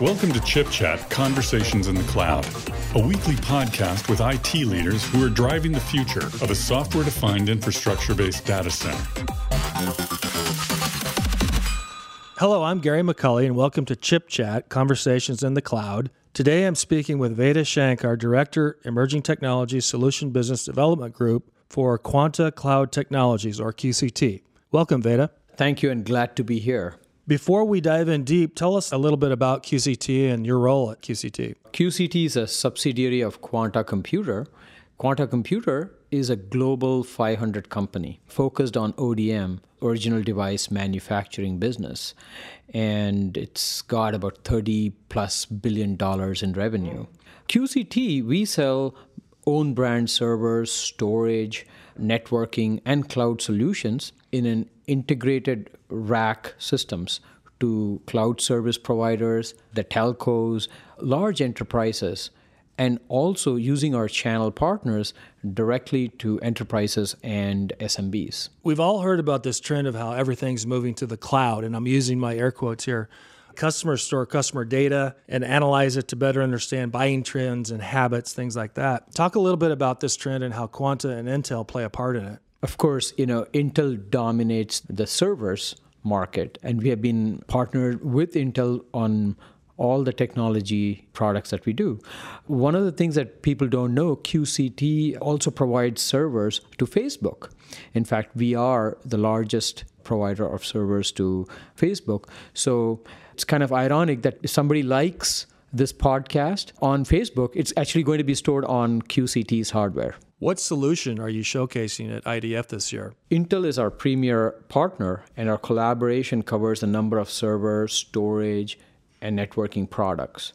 Welcome to Chip Chat Conversations in the Cloud, a weekly podcast with IT leaders who are driving the future of a software defined infrastructure based data center. Hello, I'm Gary McCulley, and welcome to Chip Chat Conversations in the Cloud. Today I'm speaking with Veda Shankar, Director, Emerging Technologies Solution Business Development Group for Quanta Cloud Technologies, or QCT. Welcome, Veda. Thank you, and glad to be here. Before we dive in deep, tell us a little bit about QCT and your role at QCT. QCT is a subsidiary of Quanta Computer. Quanta Computer is a global 500 company focused on ODM, original device manufacturing business. And it's got about 30 plus billion dollars in revenue. QCT, we sell own brand servers, storage, networking, and cloud solutions in an integrated rack systems to cloud service providers, the telcos, large enterprises, and also using our channel partners directly to enterprises and SMBs. We've all heard about this trend of how everything's moving to the cloud, and I'm using my air quotes here. Customers store customer data and analyze it to better understand buying trends and habits, things like that. Talk a little bit about this trend and how Quanta and Intel play a part in it. Of course, you know, Intel dominates the servers market, and we have been partnered with Intel on all the technology products that we do. One of the things that people don't know, QCT also provides servers to Facebook. In fact, we are the largest provider of servers to Facebook. So it's kind of ironic that if somebody likes this podcast on Facebook, it's actually going to be stored on QCT's hardware. What solution are you showcasing at IDF this year? Intel is our premier partner, and our collaboration covers a number of servers, storage, and networking products.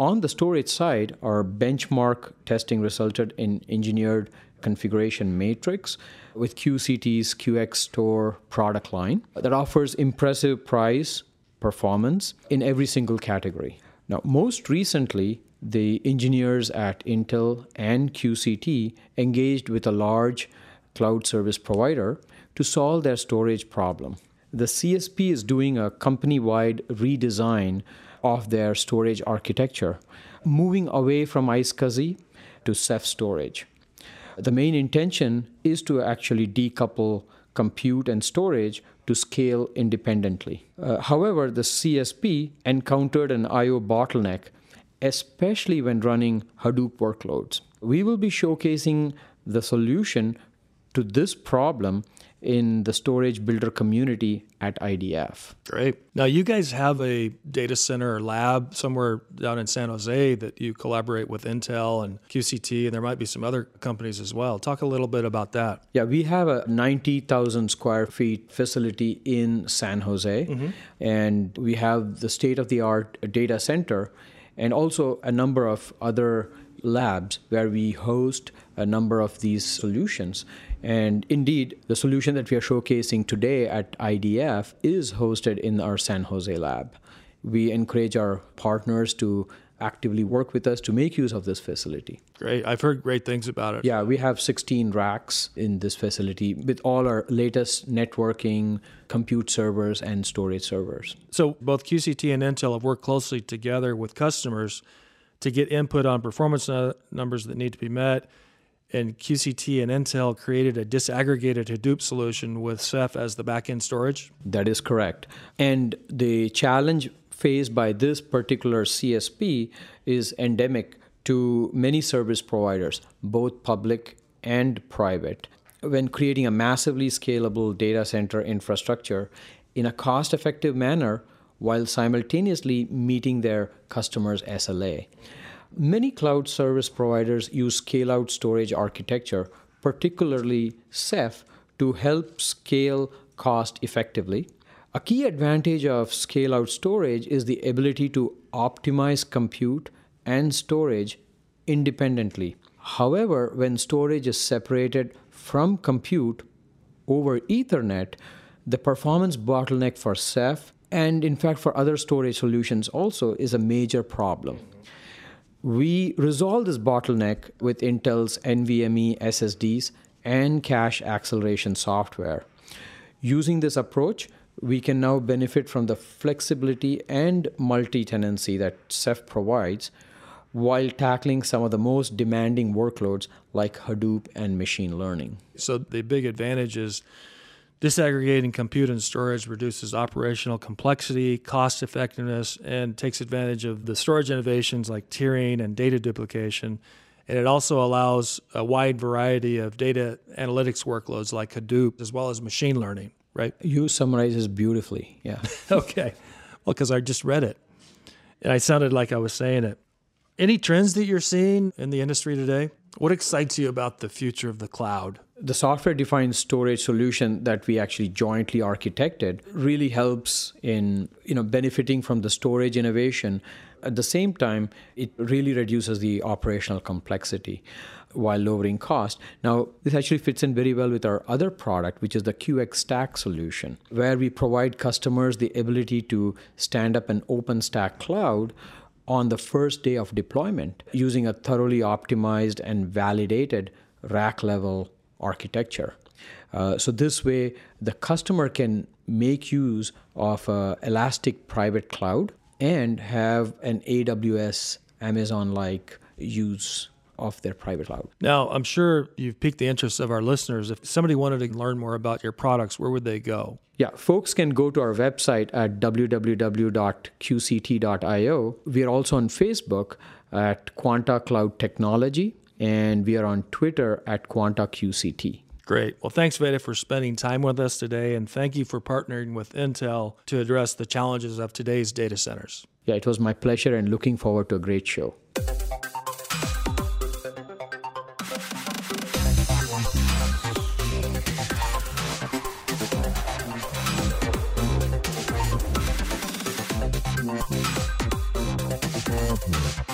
On the storage side, our benchmark testing resulted in engineered configuration matrix with QCT's QxStor product line that offers impressive price performance in every single category. Now, most recently, the engineers at Intel and QCT engaged with a large cloud service provider to solve their storage problem. The CSP is doing a company wide redesign of their storage architecture, moving away from iSCSI to Ceph storage. The main intention is to actually decouple compute and storage to scale independently. Uh, however, the CSP encountered an I/O bottleneck, especially when running Hadoop workloads. We will be showcasing the solution to this problem in the storage builder community at IDF. Great. Now, you guys have a data center or lab somewhere down in San Jose that you collaborate with Intel and QCT, and there might be some other companies as well. Talk a little bit about that. Yeah, we have a 90,000 square feet facility in San Jose, mm-hmm. and we have the state of the art data center and also a number of other labs where we host a number of these solutions. And indeed, the solution that we are showcasing today at IDF is hosted in our San Jose lab. We encourage our partners to actively work with us to make use of this facility. Great. I've heard great things about it. Yeah, we have 16 racks in this facility with all our latest networking, compute servers, and storage servers. So both QCT and Intel have worked closely together with customers to get input on performance numbers that need to be met and QCT and Intel created a disaggregated Hadoop solution with Ceph as the backend storage? That is correct. And the challenge faced by this particular CSP is endemic to many service providers, both public and private. When creating a massively scalable data center infrastructure in a cost effective manner while simultaneously meeting their customers' SLA. Many cloud service providers use scale out storage architecture, particularly Ceph, to help scale cost effectively. A key advantage of scale out storage is the ability to optimize compute and storage independently. However, when storage is separated from compute over Ethernet, the performance bottleneck for Ceph and in fact for other storage solutions also is a major problem. We resolve this bottleneck with Intel's NVMe SSDs and cache acceleration software. Using this approach, we can now benefit from the flexibility and multi tenancy that Ceph provides while tackling some of the most demanding workloads like Hadoop and machine learning. So, the big advantage is disaggregating compute and storage reduces operational complexity, cost effectiveness, and takes advantage of the storage innovations like tiering and data duplication. And it also allows a wide variety of data analytics workloads like Hadoop as well as machine learning, right? You summarize this beautifully. Yeah. okay. Well, because I just read it and I sounded like I was saying it. Any trends that you're seeing in the industry today? What excites you about the future of the cloud? The software defined storage solution that we actually jointly architected really helps in you know benefiting from the storage innovation. At the same time, it really reduces the operational complexity while lowering cost. Now, this actually fits in very well with our other product, which is the QxStack solution, where we provide customers the ability to stand up an OpenStack cloud on the first day of deployment using a thoroughly optimized and validated rack level architecture. Uh, so this way, the customer can make use of a elastic private cloud and have an AWS Amazon-like use of their private cloud. Now, I'm sure you've piqued the interest of our listeners. If somebody wanted to learn more about your products, where would they go? Yeah, folks can go to our website at www.qct.io. We are also on Facebook at Quanta Cloud Technology, and we are on Twitter at Quanta QCT. Great. Well, thanks, Veda, for spending time with us today, and thank you for partnering with Intel to address the challenges of today's data centers. Yeah, it was my pleasure, and looking forward to a great show. Thank you.